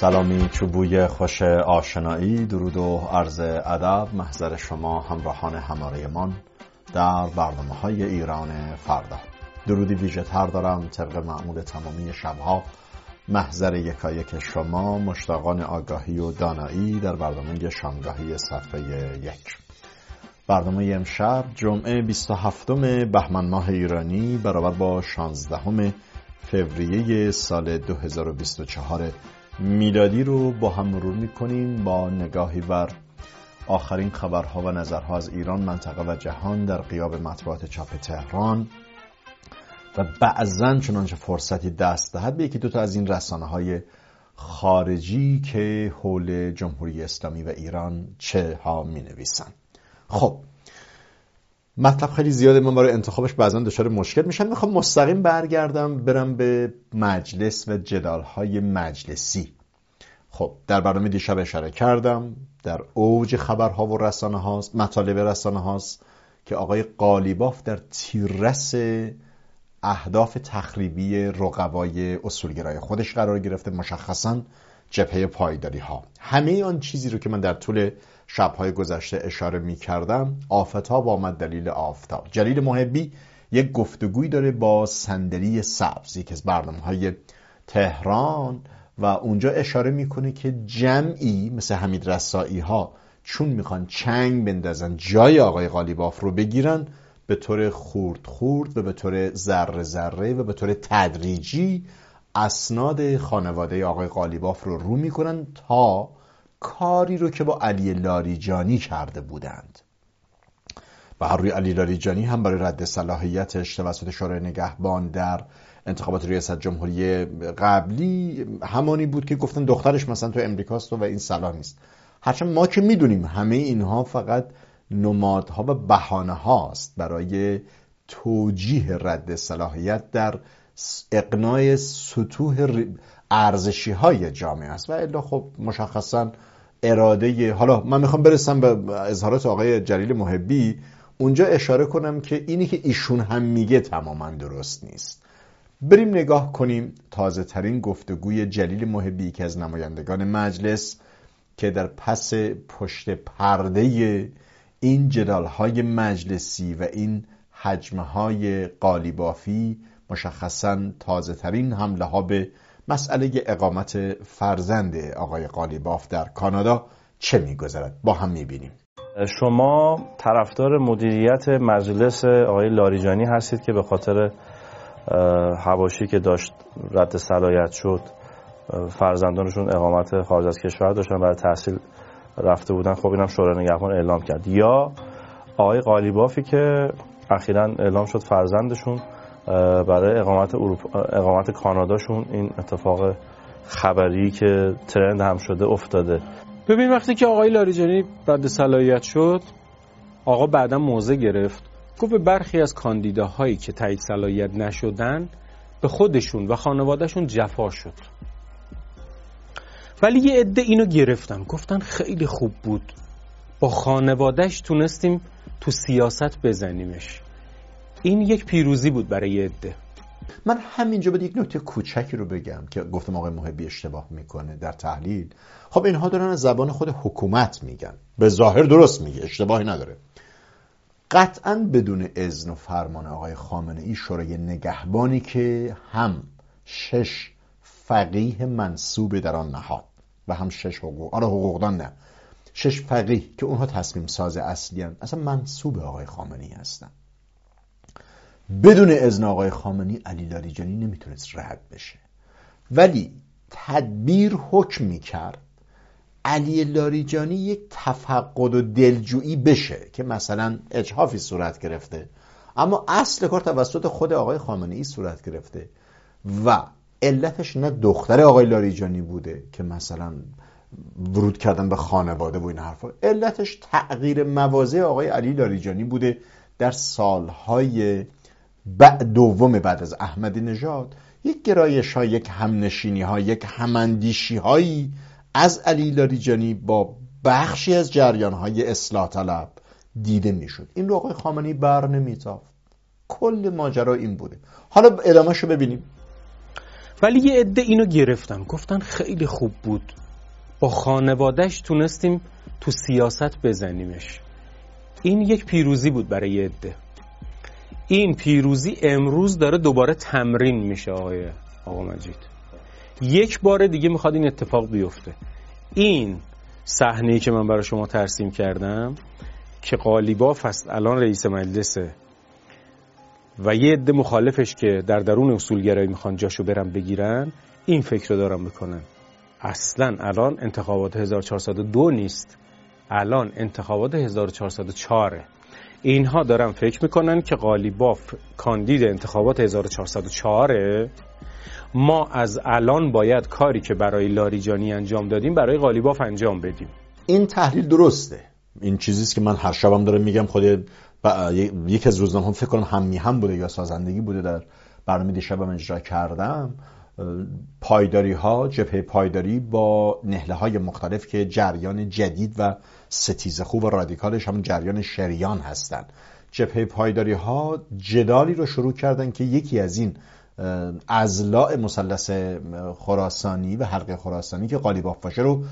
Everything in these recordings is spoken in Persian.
سلامی چوبوی خوش آشنایی درود و عرض ادب محضر شما همراهان هماره در برنامه های ایران فردا. درودی ویژه تر دارم طبق معمول تمامی شبها. محضر یکایک شما مشتاقان آگاهی و دانایی در برنامه شامگاهی صفحه یک. برنامه امشب جمعه 27 بهمن ماه ایرانی برابر با 16 فوریه سال 2024 میلادی رو با هم مرور می‌کنیم با نگاهی بر آخرین خبرها و نظرها از ایران منطقه و جهان در قیاب مطبوعات چاپ تهران. و بعضا چنانچه فرصتی دست دهد به یکی دوتا از این رسانه های خارجی که حول جمهوری اسلامی و ایران چه ها می نویسن خب مطلب خیلی زیاده من برای انتخابش بعضا دچار مشکل میشم. می‌خوام مستقیم برگردم برم به مجلس و جدال های مجلسی. خب در برنامه دیشب اشاره کردم در اوج خبرها و رسانه هاست مطالب رسانه هاست که آقای قالیباف در تیررس اهداف تخریبی رقبای اصولگرای خودش قرار گرفته مشخصا جبهه پایداری ها همه آن چیزی رو که من در طول شبهای گذشته اشاره می کردم آفتاب آمد دلیل آفتاب. جلیل محبی یک گفتگوی داره با صندلی سبز یکی از برنامه های تهران و اونجا اشاره می‌کنه که جمعی مثل حمید رسایی ها چون می‌خوان چنگ بندازن جای آقای قالیباف رو بگیرن به طور خورد خورد و به طور ذره ذره و به طور تدریجی اسناد خانواده آقای قالیباف رو رو می‌کنن تا کاری رو که با علی لاریجانی کرده بودند. و هر روی علی لاریجانی هم برای رد صلاحیتش توسط شورای نگهبان در انتخابات ریاست جمهوری قبلی همانی بود که گفتن دخترش مثلا تو امریکاست و این صلاح نیست. هرچند ما که می‌دونیم همه اینها فقط نمادها و بهانه هاست برای توجیه رد صلاحیت در اقناع سطوح ارزشی های جامعه است. و الا خب مشخصا اراده حالا من می‌خوام برسم به اظهارات آقای جلیل محبی. اونجا اشاره کنم که اینی که ایشون هم میگه تماما درست نیست. بریم نگاه کنیم تازه ترین گفتگوی جلیل محبی که از نمایندگان مجلس که در پس پشت پرده این جدال های مجلسی و این حجمه های قالیبافی مشخصا تازه ترین حمله ها به مسئله اقامت فرزند آقای قالیباف در کانادا چه میگذرد؟ با هم می‌بینیم. شما طرفدار مدیریت مجلس آقای لاریجانی هستید که به خاطر هواشی که داشت رد صلاحیت شد فرزندانشون اقامت خارج از کشور داشتن برای تحصیل رفته بودن خب اینم شورای نگهبان اعلام کرد. یا آقای قالیبافی که اخیرا اعلام شد فرزندشون برای اقامت, اقامت کاناداشون این اتفاق خبری که ترند هم شده افتاده. ببین وقتی که آقای لاریجانی رد صلاحیت شد آقا بعدا موضع گرفت. گفت به برخی از کاندیداهایی که تایید صلاحیت نشدن به خودشون و خانوادهشون جفا شد. ولی یه عده اینو گرفتن. گفتن خیلی خوب بود. با خانوادهش تونستیم تو سیاست بزنیمش. این یک پیروزی بود برای عده. من همینجا باید یک نکته کوچکی رو بگم که گفتم آقای محبی اشتباه می‌کنه در تحلیل. خب اینها دارن از زبان خود حکومت میگن. به ظاهر درست میگه اشتباهی نداره. قطعا بدون اذن و فرمان آقای خامنه ای شورای نگهبانی که هم شش فقیه منصوب در آن نهاد و هم شش حقوق آره حقوقدان نه. شش فقیه که اونها تصمیم ساز اصلی هم. اصلا منصوب آقای خامنه ای هستن. بدون اذن آقای خامنی علی لاریجانی نمی‌تونست رد بشه. ولی تدبیر حکم می‌کرد علی لاریجانی یک تفقد و دلجویی بشه که مثلا اجحافی صورت گرفته اما اصل کار توسط خود آقای خامنه ای صورت گرفته و علتش نه دختر آقای لاریجانی بوده که مثلا ورود کردن به خانواده و این حرفا. علتش تغییر موازه آقای علی لاریجانی بوده در سالهای بعد دوم بعد از احمدی نژاد یک گرایش ها یک همنشینی ها یک هماندیشی هایی از علی لاریجانی با بخشی از جریان های اصلاح طلب دیده می‌شد. این رو آقای خامنه‌ای بر نمیتافت. کل ماجرا این بوده. حالا ادامهش رو ببینیم. ولی یه عده اینو گرفتن. گفتن خیلی خوب بود. با خانوادهش تونستیم تو سیاست بزنیمش. این یک پیروزی بود برای یه عده. این پیروزی امروز داره دوباره تمرین میشه آقای آقا مجید. یک بار دیگه می‌خواد این اتفاق بیفته. این صحنه که من برای شما ترسیم کردم که قالیباف است الان رئیس مجلسه و یه عده مخالفش که در درون اصولگرایی می‌خوان جاشو برن بگیرن این فکر رو دارن بکنن اصلا الان انتخابات 1402 نیست. الان انتخابات 1404 اینها دارن فکر می‌کنن که قالیباف کاندید انتخابات 1404 ما از الان باید کاری که برای لاریجانی انجام دادیم برای قالیباف انجام بدیم. این تحلیل درسته. این چیزیست که من هر شبم دارم میگم خود یکی از روزنامه فکر کنم همی هم بوده یا سازندگی بوده در برنامه دیشبم اجرا کردم. پایداری ها جبهه پایداری با نهله های مختلف که جریان جدید و ستیز خوب و رادیکالش همون جریان شریان هستند جبهه پایداری ها جدالی رو شروع کردن که یکی از این ازلاع مثلث خراسانی و حلقه خراسانی که قالیباف باشه رو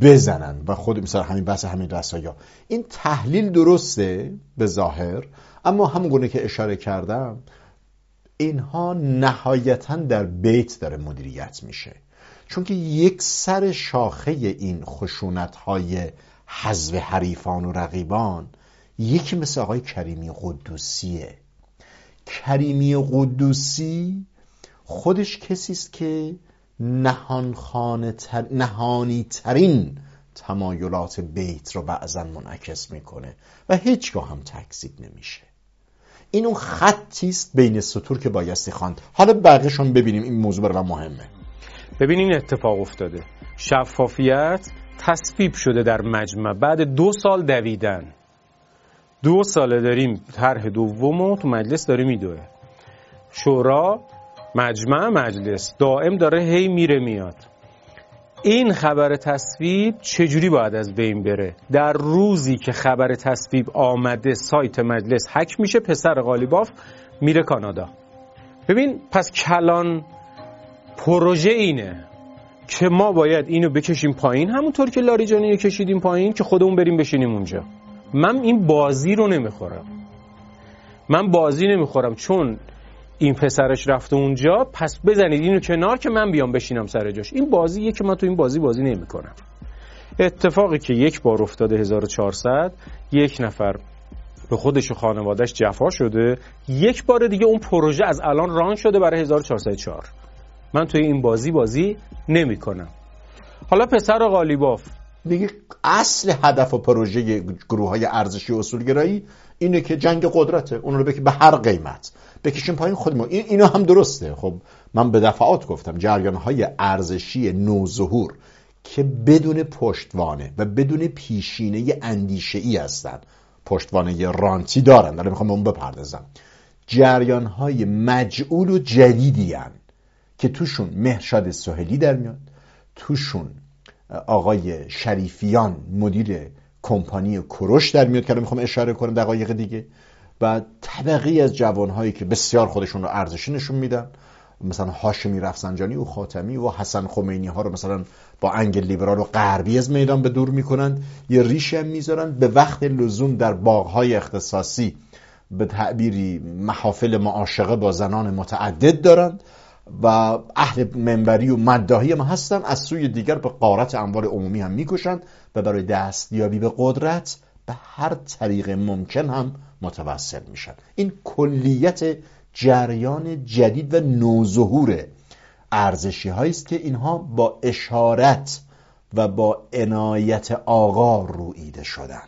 بزنن و خود مثلا همین بحث همین رسایا این تحلیل درسته به ظاهر اما همون گونه که اشاره کردم اینها نهایتا در بیت داره مدیریت میشه. چون که یک سر شاخه این خشونت های حزب حریفان و رقیبان یکی مثل آقای کریمی قدوسیه. کریمی قدوسی خودش کسی است که نهان تر... نهانی ترین تمایلات بیت رو بعضا منعکس می‌کنه و هیچگاه هم تکذیب نمیشه. این اون خطی است بین سطور که بایستی خواند. حالا بقیهشون ببینیم این موضوع برای مهمه. ببینین اتفاق افتاده. شفافیت تصویب شده در مجمع. بعد دو سال دویدن. دو ساله داریم طرح دومو تو مجلس داره میدوه. شورا مجمع مجلس دائم داره هی میره میاد. این خبر تصویب چجوری باید از بین بره؟ در روزی که خبر تصویب آمده سایت مجلس حک میشه پسر غالیباف میره کانادا. ببین پس کلان پروژه اینه که ما باید اینو بکشیم پایین همونطور که لاریجانی رو کشیدیم پایین که خودمون بریم بشینیم اونجا. من این بازی رو نمی‌خورم. من بازی نمی‌خورم چون این پسرش رفته اونجا پس بزنید اینو کنار که من بیام بشینم سر جاش. این بازیه که من تو این بازی بازی نمی‌کنم. اتفاقی که یک بار افتاده 1400 یک نفر به خودش و خانوادهش جفا شده یک بار دیگه اون پروژه از الان ران شده برای 1404 من توی این بازی بازی نمی‌کنم. حالا پسر قالیباف دیگه اصل هدف و پروژه گروه های ارزشی اصولگرایی اینه که جنگ قدرته. اون رو به هر قیمت. بکشیم پایین خود ما این اینا هم درسته. خب من به دفعات گفتم جریان های ارزشی نوظهور که بدون پشتوانه و بدون پیشینه اندیشه ای هستن. پشتوانه رانتی دارن. دارم می‌خوام اون بپردازم. جریان های مجعول و جدیدی هن که توشون مهرشاد سهلی در میاد. توشون آقای شریفیان مدیر کمپانی کروش در میاد که می‌خوام اشاره کنم دقایق دیگه. و طبقی از جوانهایی که بسیار خودشون رو ارزشی نشون میدن. مثلا هاشمی رفسنجانی و خاتمی و حسن خمینی ها رو مثلا با انگل لیبرال و غربی از میدان به دور می‌کنن یه ریشه هم می‌ذارن. به وقت لزوم در باغهای اختصاصی به تعبیری محافل معاشقه با زنان متعدد دارند و اهل منبری و مداهی هم هستن. از سوی دیگر به قارت اموال عمومی هم می‌کشند و برای دستیابی به قدرت به هر طریق ممکن هم متوسل میشن. این کلیت جریان جدید و نوظهور ارزشی هایی است که اینها با اشارت و با عنایت آقا رویده شدن.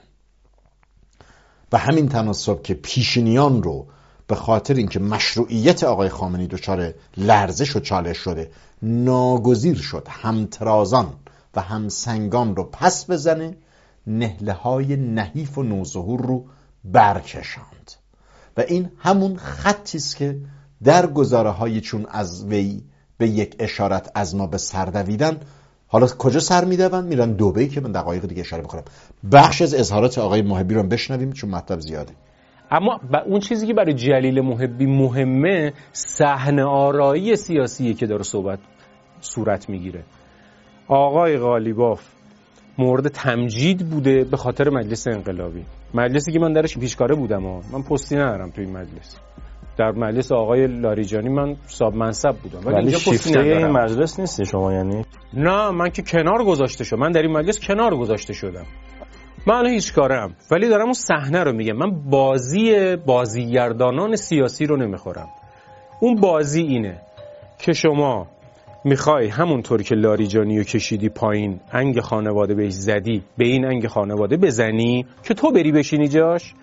و همین تناسب که پیشینیان رو به خاطر اینکه مشروعیت آقای خامنی دچار لرزش و چالش شده ناگزیر شد همترازان و همسنگان رو پس بزنه نهله های نحیف و نوظهور رو برکشاند. و این همون خطی است که در گزاره های چون از وی به یک اشارت از ما به سر دویدن حالا کجا سر میدون میرن دوبهی که من دقایق دیگه اشاره بکنم. بخش از اظهارات آقای محبی رو بشنویم چون مطلب زیاده. اما اون چیزی که برای جلیل محبی مهمه صحنه آرایی سیاسیه که داره صحبت صورت می‌گیره. آقای غالیباف مورد تمجید بوده به خاطر مجلس انقلابی. مجلسی که من درش پیشکاره بودم من پستی ندارم تو این مجلس. در مجلس آقای لاریجانی من صاحب منصب بودم. ولی اینجا شیفته این مجلس نیستی شما یعنی؟ نه من که کنار گذاشته شدم. من در این مجلس کنار گذاشته شدم. من الان هیچ کارم ولی دارم اون صحنه رو میگم. من بازی بازیگردانان سیاسی رو نمی‌خورم. اون بازی اینه که شما می‌خوای همونطور که لاریجانی رو کشیدی پایین انگ خانواده بهش زدی به این انگ خانواده بزنی که تو بری بشینی جاش؟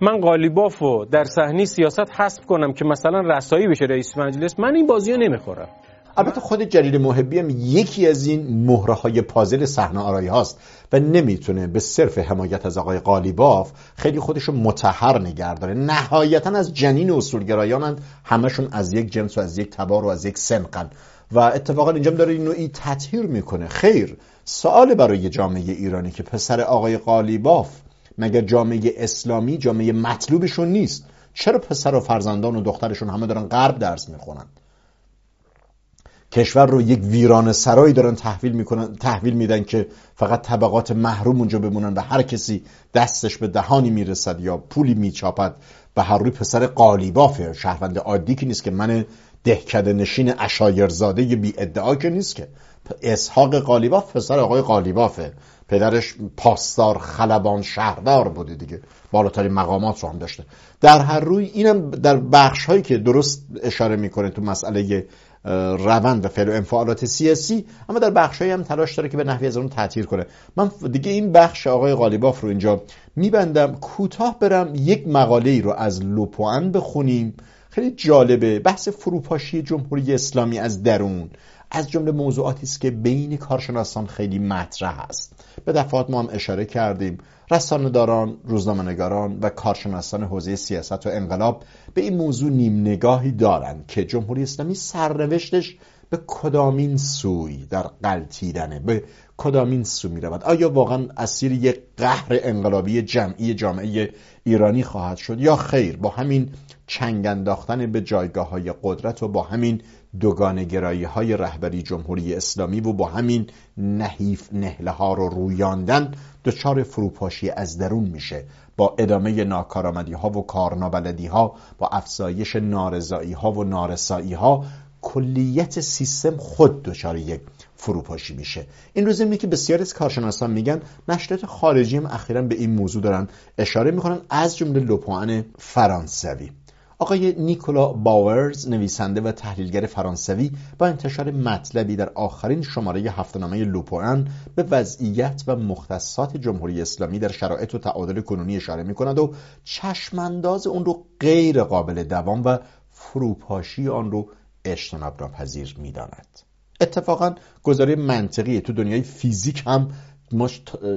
من قالیبافو در صحنه سیاست حسب کنم که مثلا رسایی بشه رئیس مجلس من این بازی رو نمی‌خورم. البته خود جلیل محبی هم یکی از این مهره های پازل صحنه آرایی هاست و نمی‌تونه به صرف حمایت از آقای قالیباف خیلی خودش رو متحر نگه نهایتا از جنین اصولگرایانند همشون از یک جنس و از یک تبار و از یک سنقن. و اتفاقا اینجا داره این نوعی تطهیر می‌کنه. خیر سوال برای جامعه ایرانی که پسر آقای قالیباف مگر جامعه اسلامی جامعه مطلوبشون نیست؟ چرا پسر و فرزندان و دخترشون همه دارن غرب درس می‌خونن؟ کشور رو یک ویران سرایی دارن تحویل می‌کنن تحویل میدن که فقط طبقات محروم اونجا بمونن و هر کسی دستش به دهانی می‌رسد یا پولی میچاپد. و هر روی پسر قالیبافه شهروند عادی که نیست که من دهکده نشین اشایرزاده بی ادعا که نیست که. اسحاق قالیباف پسر آقای قالیبافه. پدرش پاسدار خلبان شهردار بوده دیگه. بالاترین مقامات رو هم داشته. در هر روی اینم در بخش هایی که درست اشاره می‌کنه تو مسئله روند و فعل و انفعالات سیاسی اما در بخش هم تلاش داره که به نحوی از اون تعطیل کنه. من دیگه این بخش آقای غالیباف رو اینجا میبندم. کوتاه برم یک مقاله ای رو از لوپوان بخونیم. خیلی جالبه. بحث فروپاشی جمهوری اسلامی از درون. از جمله موضوعاتی است که بین کارشناسان خیلی مطرح است. به دفعات ما هم اشاره کردیم. رسانه‌داران، روزنامه‌نگاران و کارشناسان حوزه سیاست و انقلاب به این موضوع نیم نگاهی دارند که جمهوری اسلامی سرنوشتش به کدامین سوی در قلتیدنه به کدامین سو می رود آیا واقعا اسیر یک قهر انقلابی جمعی جامعه ایرانی خواهد شد یا خیر؟ با همین چنگ انداختن به جایگاه های قدرت و با همین دوگانگرایی های رهبری جمهوری اسلامی و با همین نحیف نهله ها رو رویاندن دچار فروپاشی از درون میشه. با ادامه ناکارآمدی ها و کارنابلدی ها با افزایش نارضایی ها و نارسایی ها کلیت سیستم خود دچار یک فروپاشی میشه. این روز اینه که بسیاری از کارشناسان میگن نشریات خارجی هم اخیرا به این موضوع دارن اشاره می‌کنن از جمله لوپوان فرانسوی. آقای نیکولا باورز نویسنده و تحلیلگر فرانسوی با انتشار مطلبی در آخرین شماره هفتهنامه لوپوان به وضعیت و مختصات جمهوری اسلامی در شرایط و تعادل کنونی اشاره می کند و چشمانداز اون رو غیر قابل دوام و فروپاشی آن رو اجتناب ناپذیر می داند. اتفاقا گزاره منطقی تو دنیای فیزیک هم ما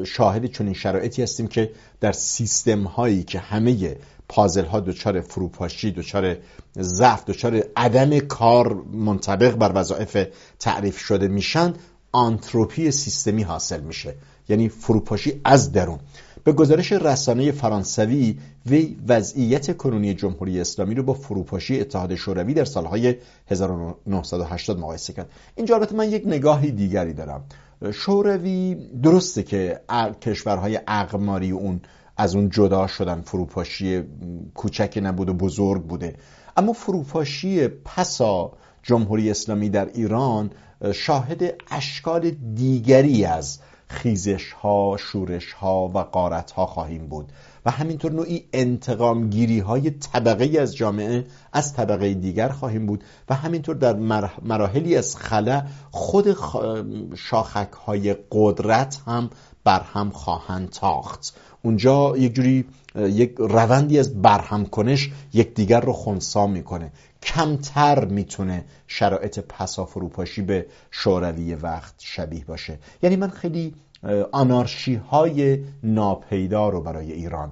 شاهد چنین شرایطی هستیم که در سیستم هایی که همه پازل ها دچار فروپاشی دچار ضعف دچار عدم کار منطبق بر وظایف تعریف شده میشن آنتروپی سیستمی حاصل میشه. یعنی فروپاشی از درون. به گزارش رسانه فرانسوی وی وضعیت کنونی جمهوری اسلامی رو با فروپاشی اتحاد شوروی در سالهای 1980 مقایسه کرد. اینجا البته من یک نگاهی دیگری دارم. شوروی درسته که کشورهای اقماری اون از اون جدا شدن فروپاشی کوچکی نبود و بزرگ بوده. اما فروپاشی پسا جمهوری اسلامی در ایران شاهد اشکال دیگری از خیزش ها شورش ها و قارت ها خواهیم بود. و همینطور نوعی انتقام گیری های طبقه از جامعه از طبقه دیگر خواهیم بود و همینطور در مراحلی از خلا خود شاخک های قدرت هم بر هم خواهند تاخت. اونجا یک جوری یک روندی از برهم کنش یکدیگر رو خونسا می‌کنه. کمتر می‌تونه شرایط پسا فروپاشی به شوروی وقت شبیه باشه. یعنی من خیلی آنارشی های ناپیدا رو برای ایران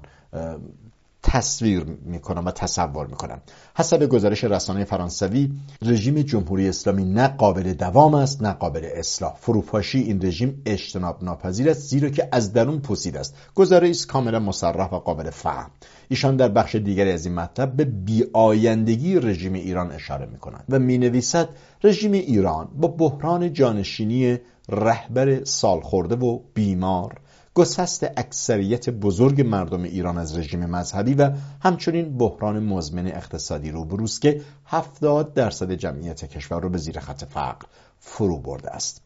تصویر می‌کنم و تصور می‌کنم. حسب گزارش رسانه فرانسوی رژیم جمهوری اسلامی نه قابل دوام است نه قابل اصلاح. فروپاشی این رژیم اجتناب ناپذیر است زیرا که از درون پوسیده است. گزارش کاملا مصرح و قابل فهم. ایشان در بخش دیگری از این مطلب به بیایندگی رژیم ایران اشاره می‌کنند و می‌نویسد رژیم ایران با بحران جانشینی رهبر سالخورده و بیمار گسست اکثریت بزرگ مردم ایران از رژیم مذهبی و همچنین بحران مزمن اقتصادی روبروست که 70 درصد جمعیت کشور رو به زیر خط فقر فرو برده است.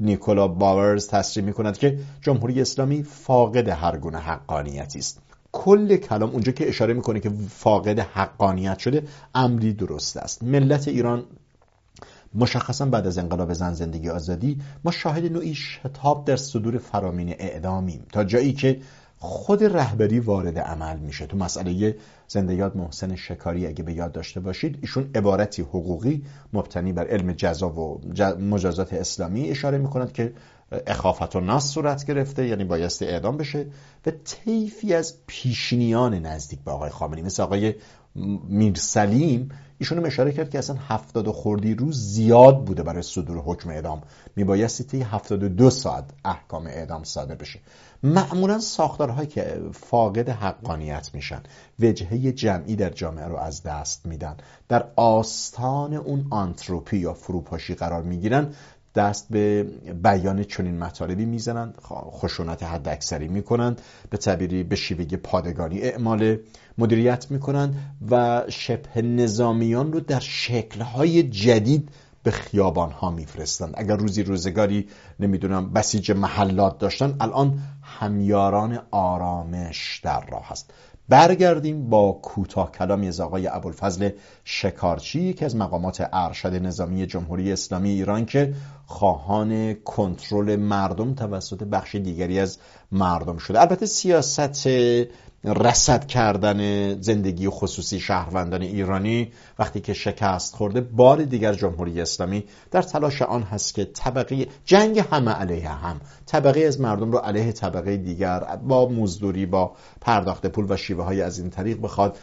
نیکولا باورز تصریح می کند که جمهوری اسلامی فاقد هر گونه حقانیتی است. کل کلام اونجا که اشاره می‌کنه که فاقد حقانیت شده امری درست است. ملت ایران مشخصا بعد از انقلاب زن زندگی آزادی ما شاهد نوعی شتاب در صدور فرامین اعدامیم تا جایی که خود رهبری وارد عمل میشه. تو مسئله زندگیات محسن شکاری اگه به یاد داشته باشید ایشون عبارتی حقوقی مبتنی بر علم جزا و مجازات اسلامی اشاره می‌کند که اخافت و ناس صورت گرفته یعنی بایستی اعدام بشه و طیفی از پیشینیان نزدیک به آقای خامنه‌ای. مثل آقای میرسلیم ایشون اشاره کرد که اصلا هفتاد و خوردی روز زیاد بوده برای صدور حکم اعدام. میبایستی طی هفتاد دو ساعت احکام اعدام صادر بشه. معمولا ساختارهایی که فاقد حقانیت میشن وجهه جمعی در جامعه رو از دست میدن. در آستان اون آنتروپی یا فروپاشی قرار می‌گیرن. دست به بیان چنین مطالبی می‌زنند خشونت حد اکثری می‌کنند به تعبیری به شیوه پادگانی اعمال مدیریت می‌کنند و شبه نظامیان رو در شکلهای جدید به خیابان ها میفرستند. اگر روزی روزگاری نمی‌دونم بسیج محلات داشتن الان همیاران آرامش در راه است برگردیم با کوتاه کلامی از آقای ابوالفضل شکارچی یکی از مقامات ارشد نظامی جمهوری اسلامی ایران که خواهان کنترل مردم توسط بخش دیگری از مردم شده. البته سیاست رسد کردن زندگی خصوصی شهروندان ایرانی وقتی که شکست خورده بار دیگر جمهوری اسلامی در تلاش آن هست که طبقه جنگ همه علیه هم طبقه از مردم رو علیه طبقه دیگر با مزدوری با پرداخت پول و شیوه های از این طریق بخواد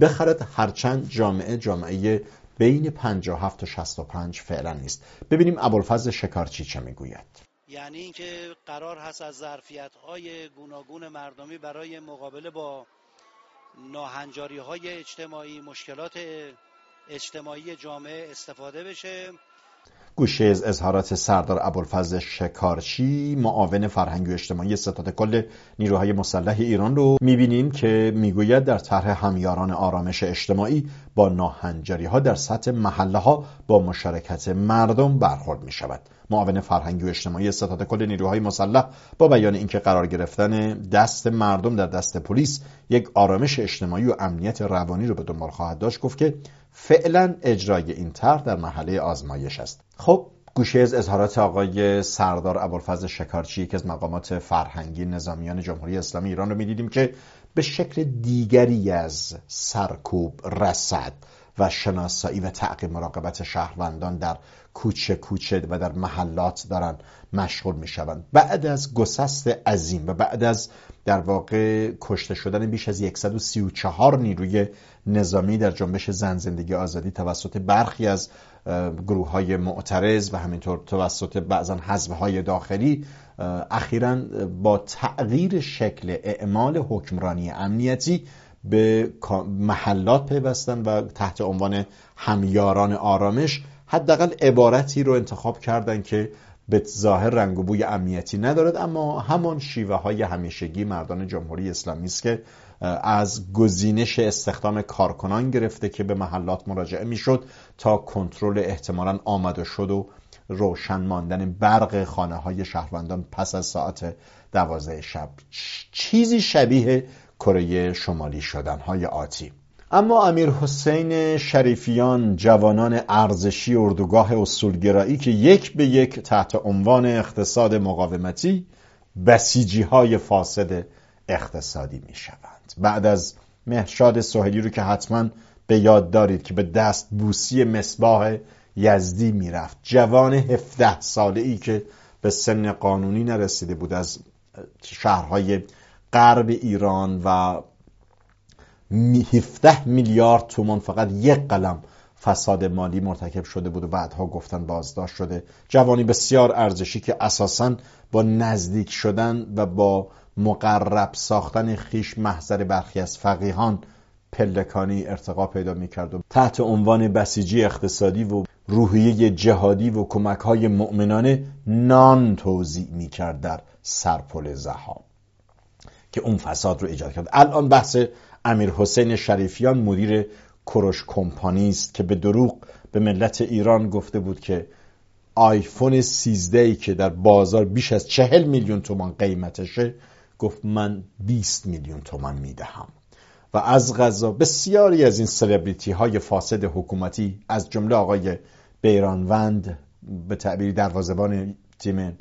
بخرد. هرچند جامعه جامعه بین 57 تا 65 فعلا نیست. ببینیم ابوالفضل شکارچی چه می‌گوید. یعنی اینکه قرار هست از ظرفیت های گوناگون مردمی برای مقابله با ناهنجاری های اجتماعی مشکلات اجتماعی جامعه استفاده بشه. گوشه از اظهارات سردار ابوالفضل شکارچی معاون فرهنگی و اجتماعی ستاد کل نیروهای مسلح ایران رو می‌بینیم که می‌گوید در طرح همیاران آرامش اجتماعی با ناهنجاری ها در سطح محله ها با مشارکت مردم برخورد می شود معاون فرهنگی و اجتماعی ستاد کل نیروهای مسلح با بیان اینکه قرار گرفتن دست مردم در دست پلیس یک آرامش اجتماعی و امنیت روانی رو به دنبال خواهد داشت گفت که فعلا اجرای این طرح در محله آزمایش است. خب گوشه از اظهارات آقای سردار ابوالفضل شکارچی که از مقامات فرهنگی نظامیان جمهوری اسلامی ایران رو می‌دیدیم که به شکل دیگری از سرکوب رسد و شناسایی و تعقیب مراقبت شهروندان در کوچه کوچه و در محلات دارن مشغول می شوند بعد از گسست عظیم و بعد از در واقع کشته شدن بیش از 134 نیروی نظامی در جنبش زن زندگی آزادی توسط برخی از گروه های معترض و همینطور توسط بعضا حزب های داخلی اخیرا با تغییر شکل اعمال حکمرانی امنیتی به محلات پیوستن و تحت عنوان همیاران آرامش حداقل عبارتی رو انتخاب کردن که به ظاهر رنگ و بوی امنیتی ندارد. اما همان شیوه های همیشگی مردان جمهوری اسلامی است که از گزینش استخدام کارکنان گرفته که به محلات مراجعه می‌شد تا کنترل احتمالا آمد شد و روشن ماندن برق خانه های شهروندان پس از ساعت دوازده شب. چیزی شبیه کره شمالی شدن های آتی. اما امیر حسین شریفیان جوانان ارزشی اردوگاه اصولگرایی که یک به یک تحت عنوان اقتصاد مقاومتی بسیجی های فاسد اقتصادی می شوند بعد از مهرشاد سوهلی رو که حتما به یاد دارید که به دست بوسی مصباح یزدی می‌رفت. جوان 17 ساله ای که به سن قانونی نرسیده بود از شهرهای غرب ایران و 17 میلیارد تومان فقط یک قلم فساد مالی مرتکب شده بود و بعدها گفتن بازداشت شده. جوانی بسیار ارزشی که اساسا با نزدیک شدن و با مقرب ساختن خیش محضر برخی از فقیهان پلکانی ارتقا پیدا می‌کرد و تحت عنوان بسیجی اقتصادی و روحیه جهادی و کمک های مؤمنانه نان توضیح می‌کرد در سرپل زها که اون فساد رو ایجاد کرد. الان بحث امیر حسین شریفیان مدیر کروش کمپانی است که به دروغ به ملت ایران گفته بود که آیفون 13 که در بازار بیش از چهل میلیون تومان قیمتشه گفت من 20 میلیون تومان می‌دهم. و از غذا بسیاری از این سلبریتی های فاسد حکومتی از جمله آقای بیرانوند به تعبیر دروازبان تیم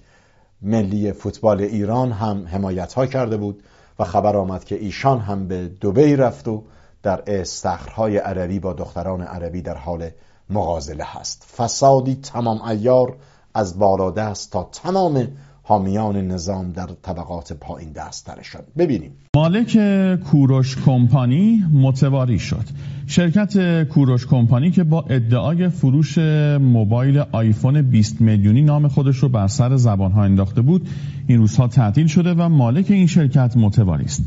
ملی فوتبال ایران هم حمایت ها کرده بود. خبر آمد که ایشان هم به دوبی رفت و در استخرهای عربی با دختران عربی در حال مغازله هست. فسادی تمام ایار از بالا دست تا تمام حامیان نظام در طبقات پایین دسترشان ببینیم. مالک کوروش کمپانی متواری شد. شرکت کوروش کمپانی که با ادعای فروش موبایل آیفون 20 میلیونی نام خودش رو بر سر زبانها انداخته بود این روزها تعطیل شده و مالک این شرکت متواری است.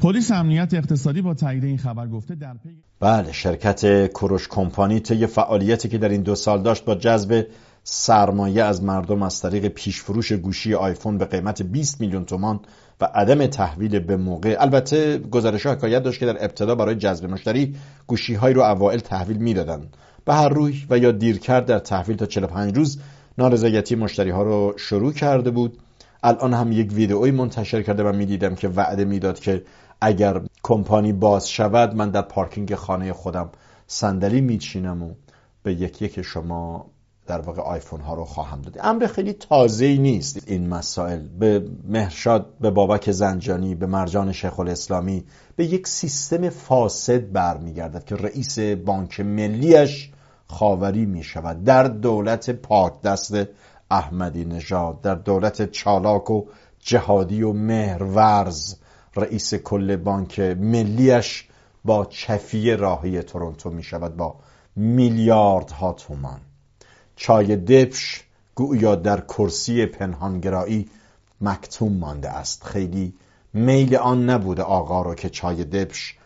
پلیس امنیت اقتصادی با تایید این خبر گفته در پی بله شرکت کوروش کمپانی طی فعالیتی که در این دو سال داشت با جذب سرمایه از مردم از طریق پیشفروش گوشی آیفون به قیمت 20 میلیون تومان و عدم تحویل به موقع. البته گزارش ها حکایت داشت که در ابتدا برای جذب مشتری گوشی های رو اوائل تحویل می‌دادن به هر روی و یا دیر کرد در تحویل تا 45 روز نارضایتی مشتری ها رو شروع کرده بود. الان هم یک ویدئوی منتشر کرده و می‌دیدم که وعده می‌داد که اگر کمپانی باز شود من در پارکینگ خانه خودم صندلی میچینم و به یک یک شما در واقع آیفون ها رو خواهم داد. امر خیلی تازه نیست. این مسائل به مهرشاد به بابک زنجانی به مرجان شیخ الاسلامی به یک سیستم فاسد برمیگردد که رئیس بانک ملیش خاوری می شود در دولت پاک دست احمدی نژاد در دولت چالاک و جهادی و مهرورز رئیس کل بانک ملیش با چفی راهی تورنتو می شود با میلیاردها تومان. چای دبش گویا در کرسی پنهانگرایی مکتوم مانده است. خیلی میل آن نبوده آقا رو که چای دبش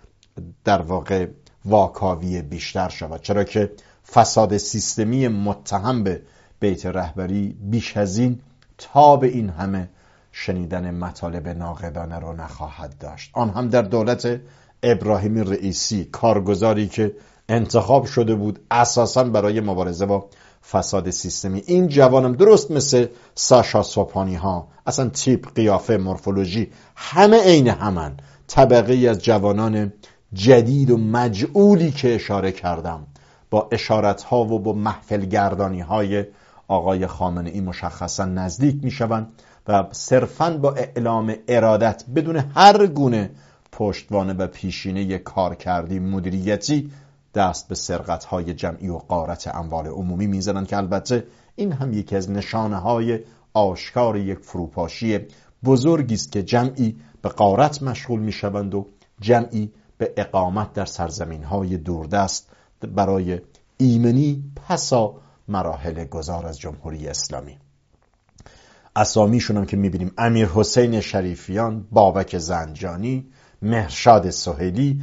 در واقع واکاوی بیشتر شود. چرا که فساد سیستمی متهم به بیت رهبری بیش از این تا به این همه شنیدن مطالب ناقدانه رو نخواهد داشت. آن هم در دولت ابراهیمی رئیسی کارگزاری که انتخاب شده بود اساسا برای مبارزه با فساد سیستمی. این جوانم درست مثل ساشا سوپانی ها اصلا تیپ قیافه مورفولوژی همه عین همن. طبقه از جوانان جدید و مجعولی که اشاره کردم. با اشارت ها و با محفل گردانی های آقای خامنه ای مشخصا نزدیک می شوند و صرفا با اعلام ارادت بدون هر گونه پشتوانه و پیشینه کار کردی مدیریتی دست به سرقت های جمعی و قارت اموال عمومی می‌زنند که البته این هم یکی از نشانه های آشکار یک فروپاشی بزرگی است که جمعی به قارت مشغول می‌شوند و جمعی به اقامت در سرزمین های دوردست برای ایمنی پسا مراحل گذار از جمهوری اسلامی. اسامیشون هم که می‌بینیم امیر حسین شریفیان بابک زنجانی مهرشاد سهیلی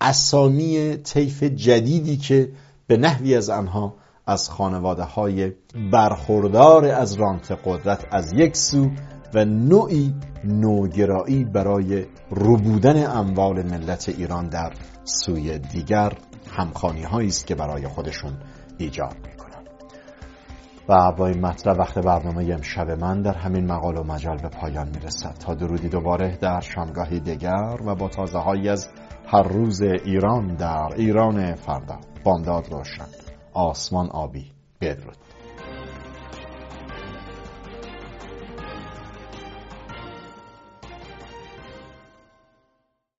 اسامی طیف جدیدی که به نحوی از آنها از خانواده های برخوردار از رانت قدرت از یک سو و نوعی نوگرایی برای ربودن اموال ملت ایران در سوی دیگر همخانی است که برای خودشون ایجاد می‌کنن و با این مطلب وقت برنامه امشب من در همین مقال و مجال به پایان می‌رسد. تا درودی دوباره در شامگاهی دیگر و با تازه های از هر روز ایران در ایران فردا. بامداد روشن. آسمان آبی. بدرود.